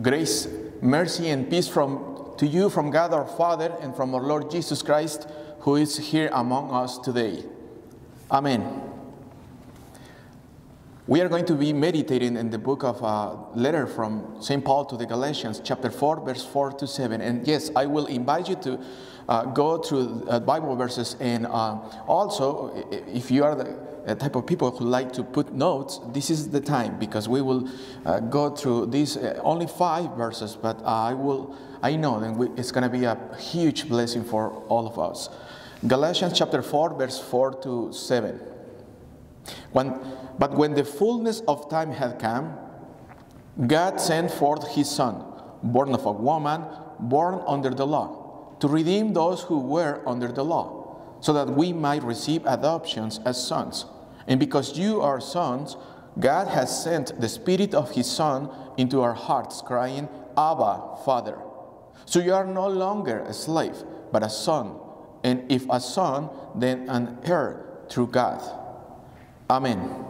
Grace, mercy, and peace from, to you from God our Father and from our Lord Jesus Christ, who is here among us today. Amen. We are going to be meditating in the book of a uh, letter from St. Paul to the Galatians, chapter 4, verse 4 to 7. And yes, I will invite you to uh, go through uh, Bible verses. And uh, also, if you are the type of people who like to put notes, this is the time because we will uh, go through these uh, only five verses, but I will, I know that it's going to be a huge blessing for all of us. Galatians chapter 4, verse 4 to 7. When, but when the fullness of time had come, God sent forth his Son, born of a woman, born under the law, to redeem those who were under the law, so that we might receive adoptions as sons. And because you are sons, God has sent the Spirit of His Son into our hearts, crying, Abba, Father. So you are no longer a slave, but a son. And if a son, then an heir through God. Amen.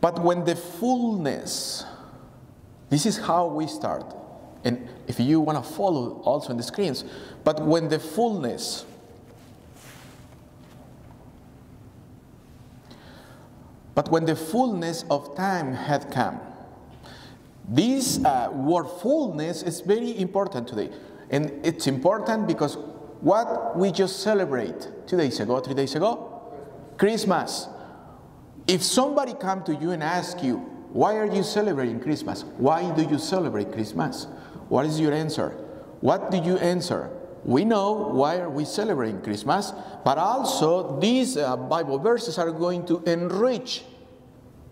But when the fullness, this is how we start. And if you want to follow also in the screens, but when the fullness, but when the fullness of time had come, this uh, word fullness is very important today. And it's important because what we just celebrate two days ago, three days ago, Christmas. If somebody come to you and ask you, why are you celebrating Christmas? Why do you celebrate Christmas? What is your answer? What do you answer? We know why are we celebrating Christmas, but also these uh, Bible verses are going to enrich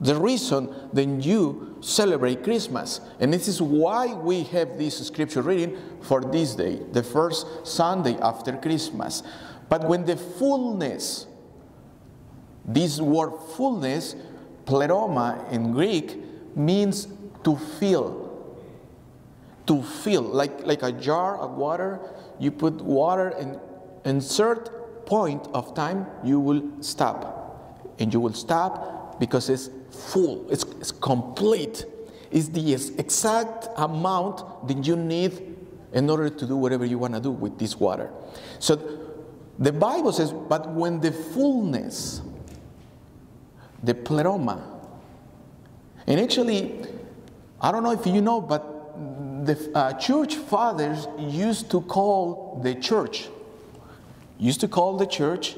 the reason then you celebrate Christmas. And this is why we have this scripture reading for this day, the first Sunday after Christmas. But when the fullness this word fullness, pleroma in Greek, means to fill. To fill, like, like a jar of water, you put water and insert point of time, you will stop. And you will stop because it's full, it's, it's complete. It's the exact amount that you need in order to do whatever you want to do with this water. So the Bible says, but when the fullness the pleroma. And actually, I don't know if you know, but the uh, church fathers used to call the church, used to call the church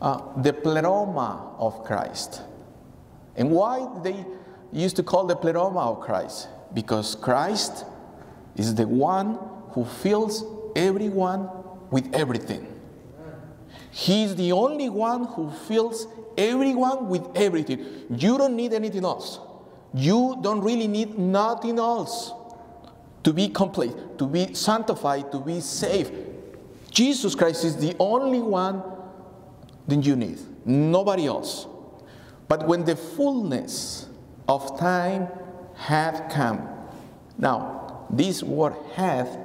uh, the pleroma of Christ. And why they used to call the pleroma of Christ? Because Christ is the one who fills everyone with everything. He's the only one who fills everyone with everything. You don't need anything else. You don't really need nothing else to be complete, to be sanctified, to be saved. Jesus Christ is the only one that you need, nobody else. But when the fullness of time had come, now this word hath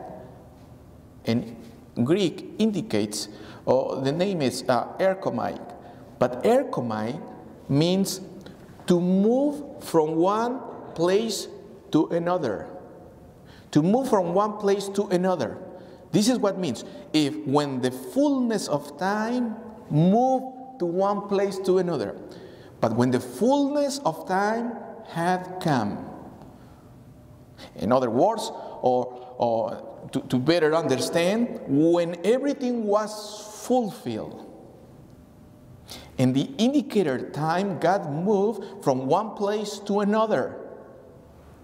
in Greek indicates, or the name is uh, erchomai, but erchomai means to move from one place to another. To move from one place to another. This is what means. If when the fullness of time move to one place to another. But when the fullness of time had come. In other words, or, or to, to better understand, when everything was fulfilled in the indicator time, God moved from one place to another.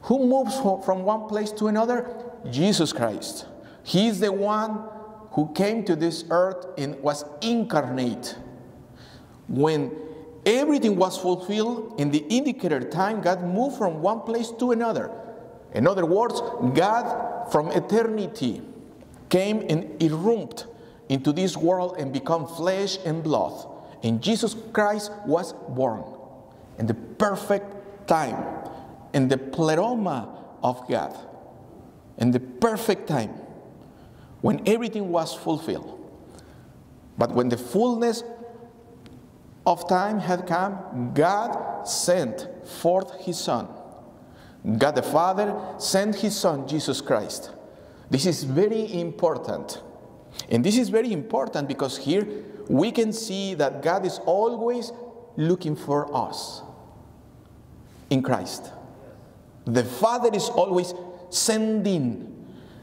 Who moves from one place to another? Jesus Christ. He's the one who came to this earth and was incarnate. When everything was fulfilled in the indicator time, God moved from one place to another. In other words, God from eternity came and irrumped into this world and become flesh and blood and Jesus Christ was born in the perfect time, in the pleroma of God, in the perfect time, when everything was fulfilled. But when the fullness of time had come, God sent forth his Son, God the Father sent his Son, Jesus Christ. This is very important. And this is very important because here we can see that God is always looking for us in Christ. The Father is always sending.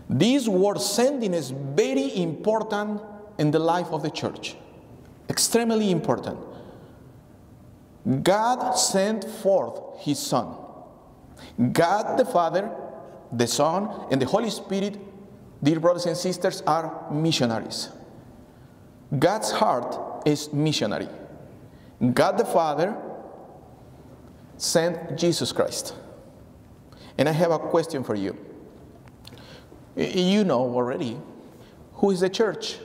This word sending is very important in the life of the church. Extremely important. God sent forth His Son. God the Father, the Son, and the Holy Spirit, dear brothers and sisters, are missionaries. God's heart is missionary. God the Father sent Jesus Christ. And I have a question for you. You know already who is the church?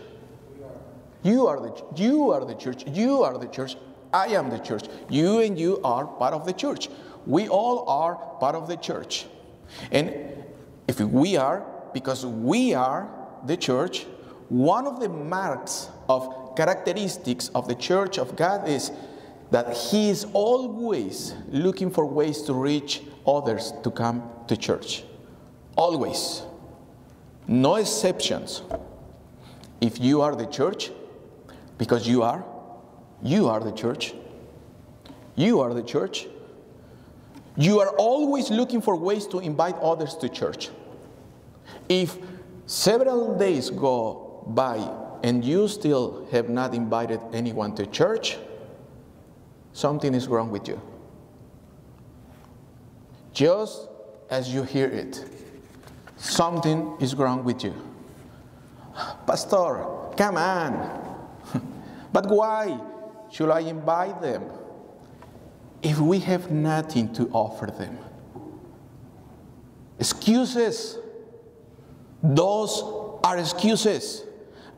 You are the you are the church. You are the church. I am the church. You and you are part of the church. We all are part of the church. And if we are, because we are the church, one of the marks of characteristics of the church of God is that He is always looking for ways to reach others to come to church. Always. No exceptions. If you are the church, because you are, you are the church. You are the church. You are always looking for ways to invite others to church. If several days go by and you still have not invited anyone to church, something is wrong with you. Just as you hear it, something is wrong with you. Pastor, come on. but why should I invite them if we have nothing to offer them? Excuses. Those are excuses.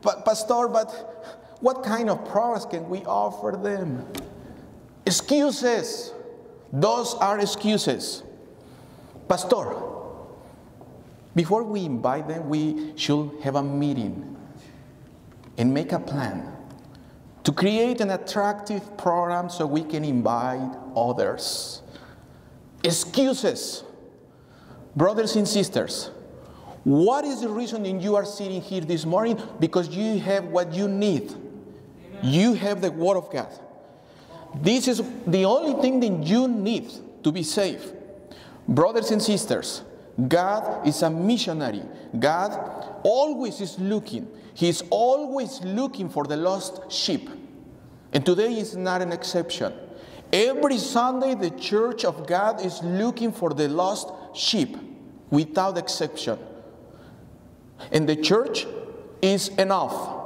But, Pastor, but what kind of products can we offer them? Excuses. Those are excuses. Pastor, before we invite them, we should have a meeting and make a plan to create an attractive program so we can invite others. Excuses. Brothers and sisters, what is the reason you are sitting here this morning? Because you have what you need. Amen. You have the Word of God. This is the only thing that you need to be safe. Brothers and sisters, God is a missionary. God always is looking. He is always looking for the lost sheep. And today is not an exception. Every Sunday, the church of God is looking for the lost sheep without exception. And the church is enough.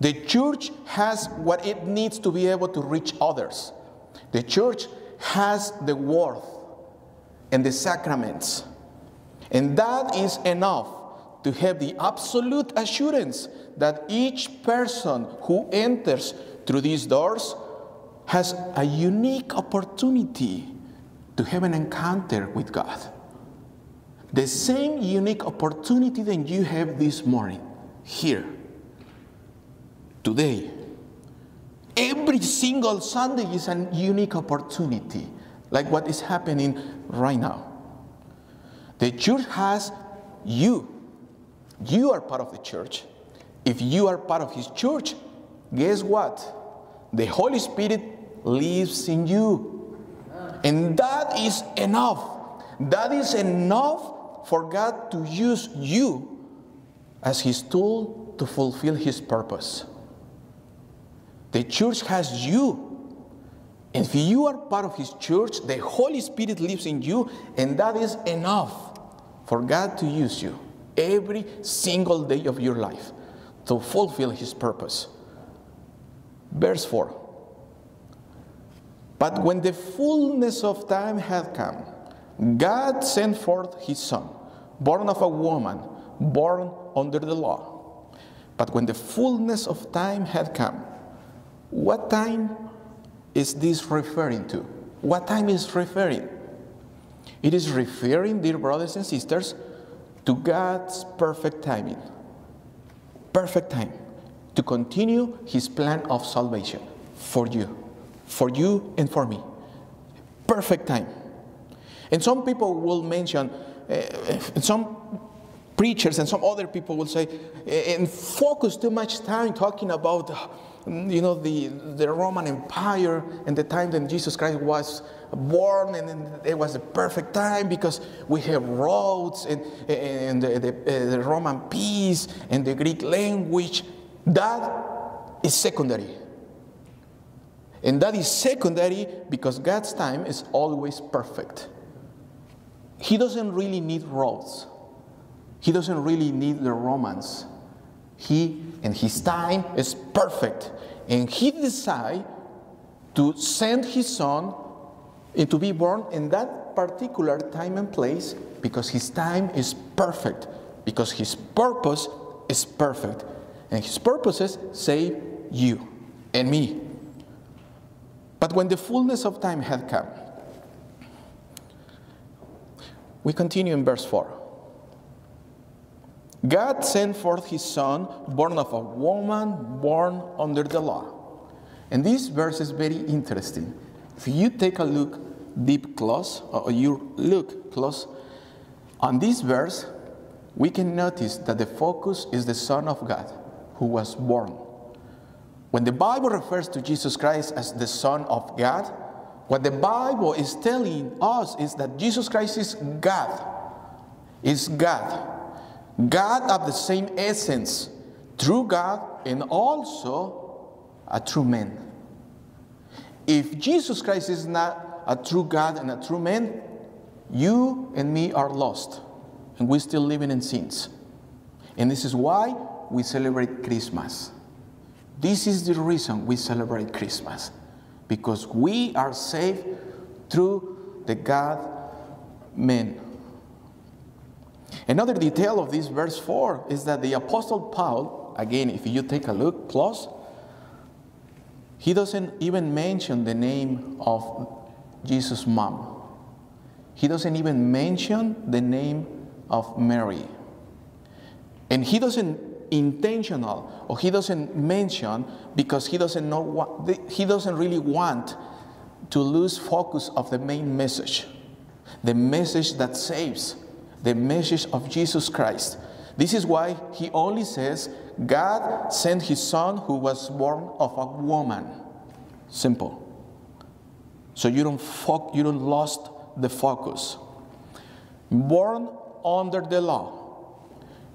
The church has what it needs to be able to reach others. The church has the worth and the sacraments. And that is enough to have the absolute assurance that each person who enters through these doors has a unique opportunity to have an encounter with God. The same unique opportunity that you have this morning, here, today. Every single Sunday is a unique opportunity, like what is happening right now. The church has you. You are part of the church. If you are part of His church, guess what? The Holy Spirit lives in you. And that is enough. That is enough for God to use you as His tool to fulfill His purpose. The church has you. And if you are part of His church, the Holy Spirit lives in you, and that is enough for God to use you every single day of your life to fulfill His purpose. Verse 4 But when the fullness of time had come, God sent forth His Son, born of a woman, born under the law. But when the fullness of time had come, what time is this referring to? What time is referring? It is referring, dear brothers and sisters, to God's perfect timing. Perfect time to continue His plan of salvation for you, for you and for me. Perfect time. And some people will mention, uh, some preachers and some other people will say, eh, and focus too much time talking about, mm, you know, the, the Roman Empire and the time that Jesus Christ was born, and it was a perfect time because we have roads and, and the, the, the Roman peace and the Greek language. That is secondary. And that is secondary because God's time is always perfect. He doesn't really need roads. He doesn't really need the Romans. He and his time is perfect. And he decided to send his son and to be born in that particular time and place because his time is perfect, because his purpose is perfect. And his purposes save you and me. But when the fullness of time had come, we continue in verse 4. God sent forth his son, born of a woman, born under the law. And this verse is very interesting. If you take a look deep close, or you look close on this verse, we can notice that the focus is the Son of God who was born. When the Bible refers to Jesus Christ as the Son of God, what the Bible is telling us is that Jesus Christ is God. Is God. God of the same essence, true God and also a true man. If Jesus Christ is not a true God and a true man, you and me are lost and we're still living in sins. And this is why we celebrate Christmas. This is the reason we celebrate Christmas because we are saved through the God man. Another detail of this verse 4 is that the Apostle Paul, again, if you take a look close, he doesn't even mention the name of Jesus' mom. He doesn't even mention the name of Mary. And he doesn't intentional or he doesn't mention because he doesn't know what he doesn't really want to lose focus of the main message. The message that saves the message of jesus christ. This is why he only says god sent his son who was born of a woman. Simple. So you don't fo- you don't lost the focus. Born under the law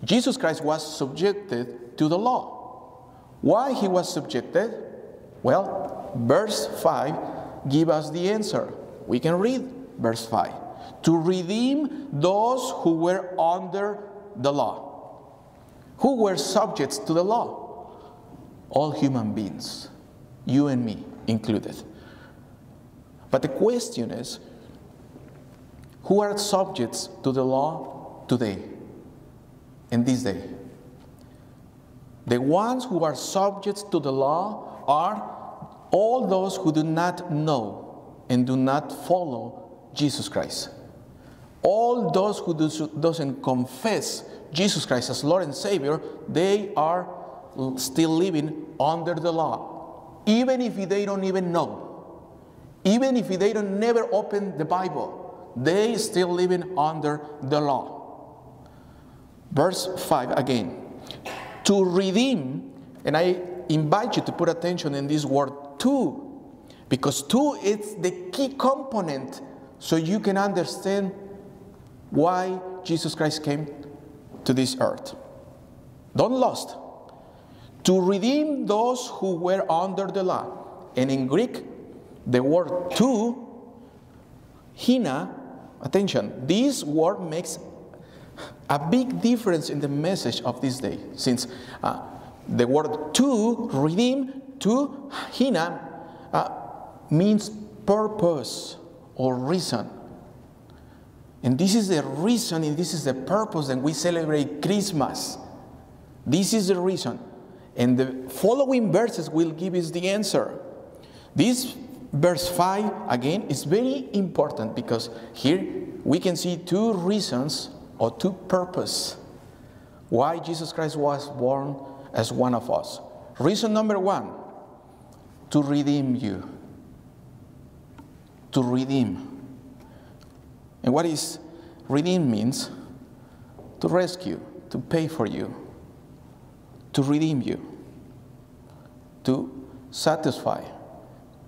Jesus Christ was subjected to the law. Why he was subjected? Well, verse 5 give us the answer. We can read verse 5. To redeem those who were under the law. Who were subjects to the law? All human beings, you and me included. But the question is who are subjects to the law today? In this day. The ones who are subject to the law are all those who do not know and do not follow Jesus Christ. All those who do, doesn't confess Jesus Christ as Lord and Savior, they are still living under the law. Even if they don't even know. Even if they don't never open the Bible, they still living under the law. Verse 5 again. To redeem, and I invite you to put attention in this word to, because to is the key component so you can understand why Jesus Christ came to this earth. Don't lost. To redeem those who were under the law. And in Greek, the word to, hina, attention, this word makes a big difference in the message of this day, since uh, the word to, redeem, to, hina, uh, means purpose or reason. And this is the reason, and this is the purpose that we celebrate Christmas. This is the reason. And the following verses will give us the answer. This verse 5, again, is very important because here we can see two reasons or two purpose why Jesus Christ was born as one of us. Reason number one, to redeem you. To redeem. And what is redeem means to rescue, to pay for you, to redeem you, to satisfy,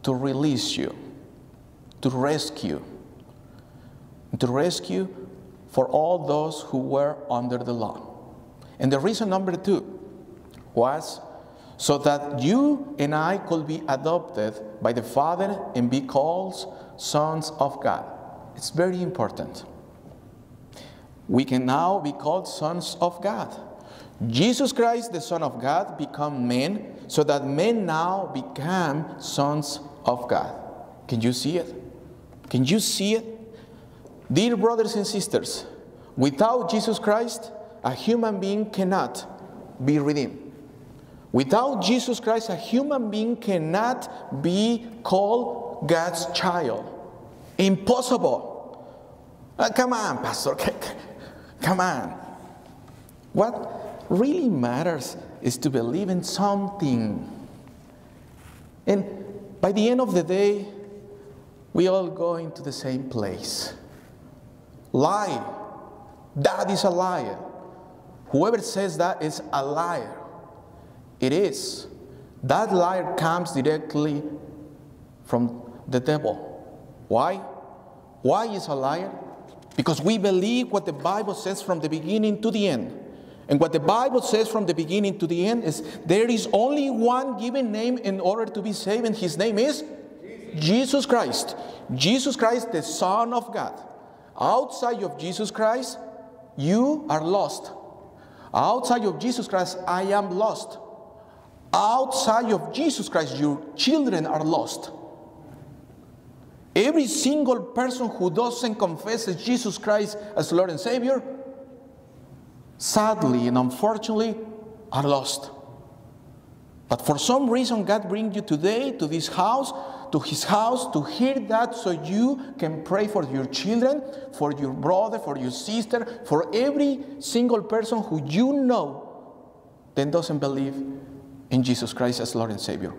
to release you, to rescue, to rescue for all those who were under the law. And the reason number two was so that you and I could be adopted by the Father and be called sons of God. It's very important. We can now be called sons of God. Jesus Christ, the Son of God, become men so that men now become sons of God. Can you see it? Can you see it? Dear brothers and sisters, without Jesus Christ, a human being cannot be redeemed. Without Jesus Christ, a human being cannot be called God's child. Impossible. Uh, come on, Pastor. Come on. What really matters is to believe in something. And by the end of the day, we all go into the same place. Lie. That is a liar. Whoever says that is a liar. It is. That liar comes directly from the devil. Why? Why is a liar? Because we believe what the Bible says from the beginning to the end. And what the Bible says from the beginning to the end is there is only one given name in order to be saved, and his name is Jesus, Jesus Christ. Jesus Christ, the Son of God. Outside of Jesus Christ, you are lost. Outside of Jesus Christ, I am lost. Outside of Jesus Christ, your children are lost. Every single person who doesn't confess Jesus Christ as Lord and Savior, sadly and unfortunately, are lost. But for some reason, God brings you today to this house, to His house, to hear that so you can pray for your children, for your brother, for your sister, for every single person who you know that doesn't believe in Jesus Christ as Lord and Savior.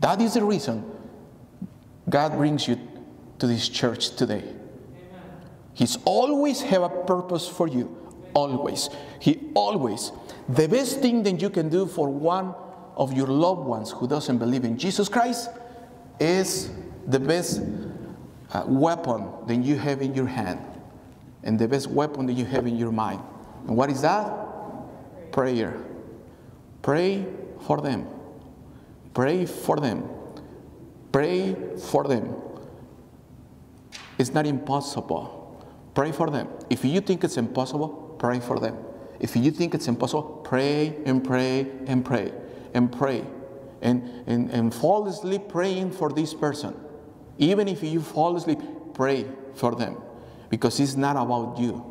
That is the reason God brings you to this church today. He's always have a purpose for you. Always. He always. The best thing that you can do for one of your loved ones who doesn't believe in Jesus Christ is the best uh, weapon that you have in your hand and the best weapon that you have in your mind. And what is that? Prayer. Pray for them. Pray for them. Pray for them. It's not impossible. Pray for them. If you think it's impossible, pray for them. If you think it's impossible, pray and pray and pray and pray and, and, and fall asleep praying for this person. Even if you fall asleep, pray for them because it's not about you,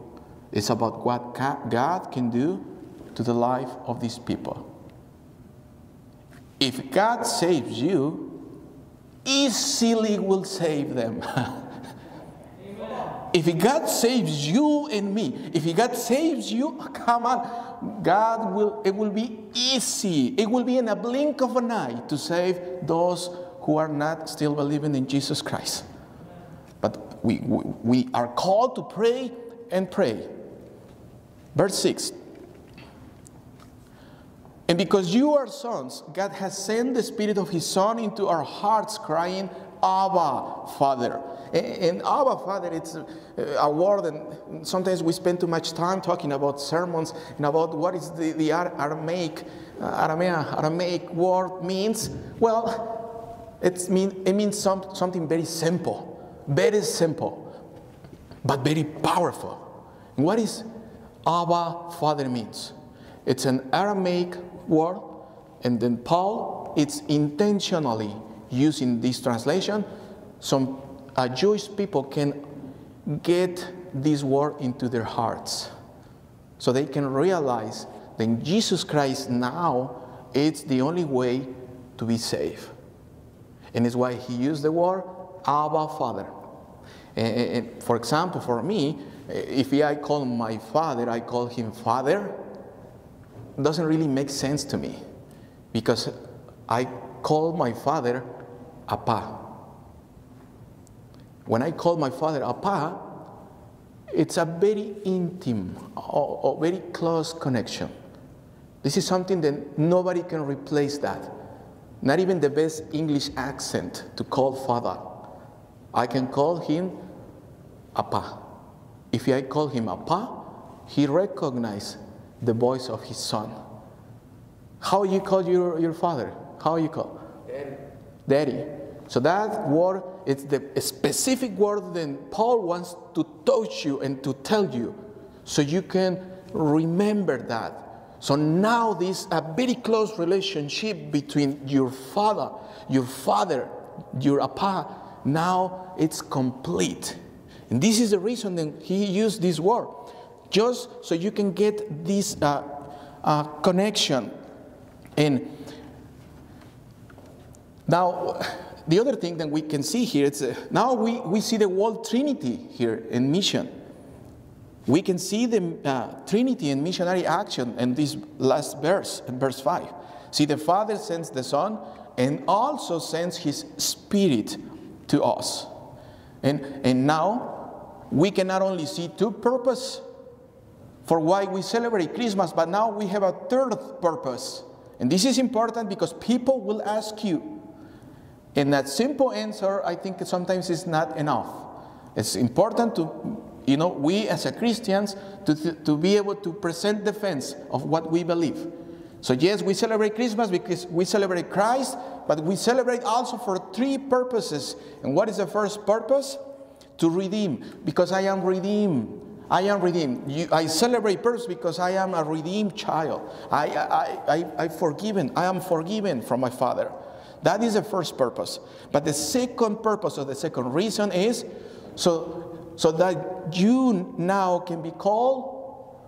it's about what God can do to the life of these people. If God saves you, easily will save them. if God saves you and me, if God saves you, come on, God will, it will be easy. It will be in a blink of an eye to save those who are not still believing in Jesus Christ. But we, we, we are called to pray and pray. Verse 6 and because you are sons, God has sent the Spirit of His Son into our hearts, crying, Abba, Father. And Abba, Father, it's a word, and sometimes we spend too much time talking about sermons and about what is the, the Aramaic, uh, Aramaic, Aramaic word means. Well, it's mean, it means some, something very simple, very simple, but very powerful. What is Abba, Father means? It's an Aramaic word, and then Paul, it's intentionally using this translation. Some uh, Jewish people can get this word into their hearts so they can realize that Jesus Christ now it's the only way to be saved. And it's why he used the word Abba Father. And, and for example, for me, if I call my father, I call him Father, doesn't really make sense to me because I call my father Appa. When I call my father Appa, it's a very intimate, or, or very close connection. This is something that nobody can replace that. Not even the best English accent to call father. I can call him Appa. If I call him Appa, he recognizes the voice of his son. How you call your, your father? How you call? Daddy. Daddy. So that word it's the specific word that Paul wants to touch you and to tell you so you can remember that. So now this a very close relationship between your father, your father, your appa, now it's complete. And this is the reason that he used this word, just so you can get this uh, uh, connection. And now the other thing that we can see here is uh, now we, we see the whole Trinity here in mission. We can see the uh, Trinity in missionary action in this last verse, in verse 5. See, the Father sends the Son and also sends His Spirit to us. And, and now we can not only see two purposes for why we celebrate Christmas, but now we have a third purpose. And this is important because people will ask you, and that simple answer, I think sometimes is not enough. It's important to, you know, we as a Christians to, to be able to present defense of what we believe. So yes, we celebrate Christmas because we celebrate Christ, but we celebrate also for three purposes. And what is the first purpose? To redeem, because I am redeemed. I am redeemed. You, I celebrate first because I am a redeemed child. I, I, I, I forgiven. I am forgiven from my Father. That is the first purpose. But the second purpose or the second reason is so, so that you now can be called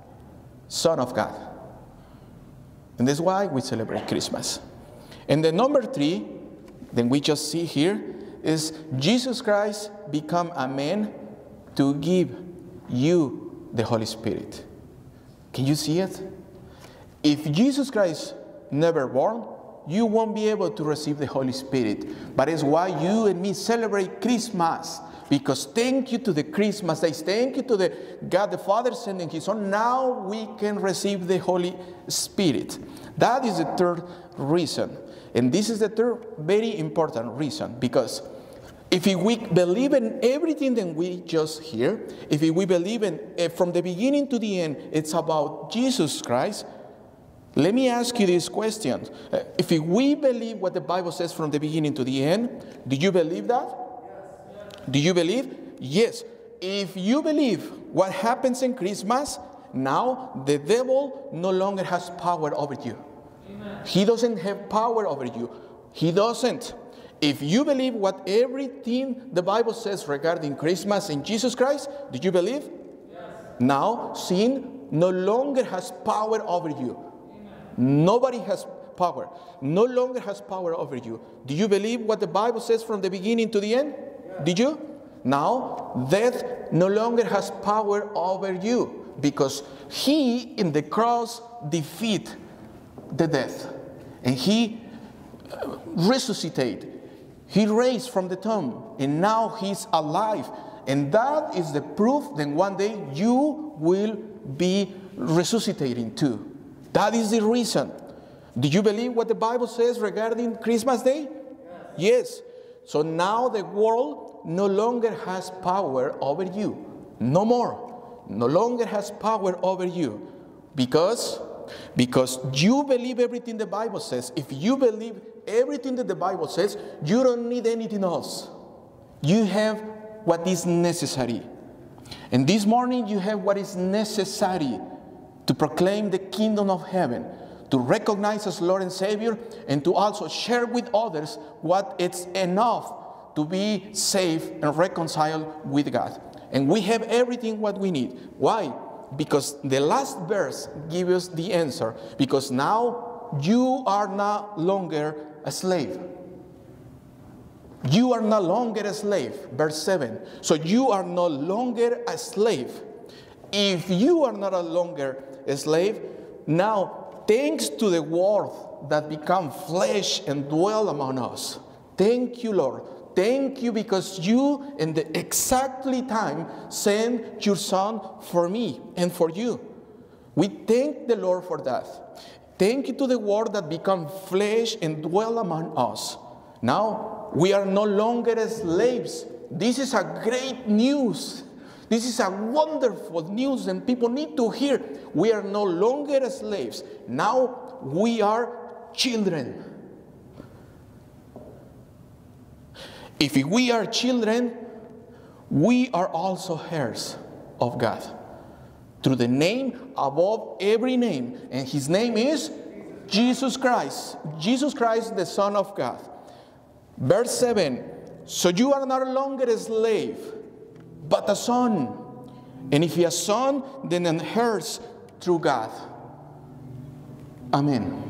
Son of God. And that's why we celebrate Christmas. And the number three, then we just see here, is Jesus Christ become a man to give you the Holy Spirit. Can you see it? If Jesus Christ never born, you won't be able to receive the Holy Spirit. But it's why you and me celebrate Christmas. Because thank you to the Christmas days, thank you to the God the Father sending His Son. Now we can receive the Holy Spirit. That is the third reason. And this is the third very important reason because if we believe in everything that we just hear, if we believe in eh, from the beginning to the end, it's about Jesus Christ, let me ask you this question. Uh, if we believe what the Bible says from the beginning to the end, do you believe that? Yes. Do you believe? Yes. If you believe what happens in Christmas, now the devil no longer has power over you. Amen. He doesn't have power over you. He doesn't. If you believe what everything the Bible says regarding Christmas and Jesus Christ, do you believe? Yes. Now sin no longer has power over you. Nobody has power, no longer has power over you. Do you believe what the Bible says from the beginning to the end? Did you? Now, death no longer has power over you because he in the cross defeat the death and he uh, resuscitated. He raised from the tomb and now he's alive. And that is the proof that one day you will be resuscitating too. That is the reason. Do you believe what the Bible says regarding Christmas Day? Yes. yes. So now the world no longer has power over you. No more. No longer has power over you. Because because you believe everything the Bible says. If you believe everything that the Bible says, you don't need anything else. You have what is necessary. And this morning you have what is necessary to proclaim the kingdom of heaven, to recognize as Lord and Savior, and to also share with others what it's enough to be safe and reconciled with God. And we have everything what we need. Why? Because the last verse gives us the answer. Because now you are no longer a slave. You are no longer a slave. Verse 7. So you are no longer a slave. If you are not a longer slave. Now, thanks to the word that become flesh and dwell among us. Thank you, Lord. thank you because you, in the exactly time, sent your son for me and for you. We thank the Lord for that. Thank you to the word that become flesh and dwell among us. Now we are no longer slaves. This is a great news. This is a wonderful news, and people need to hear. We are no longer slaves. Now we are children. If we are children, we are also heirs of God through the name above every name, and his name is Jesus Christ. Jesus Christ, the Son of God. Verse 7 So you are no longer a slave, but a son. And if he a son, then an heirs through God. Amen.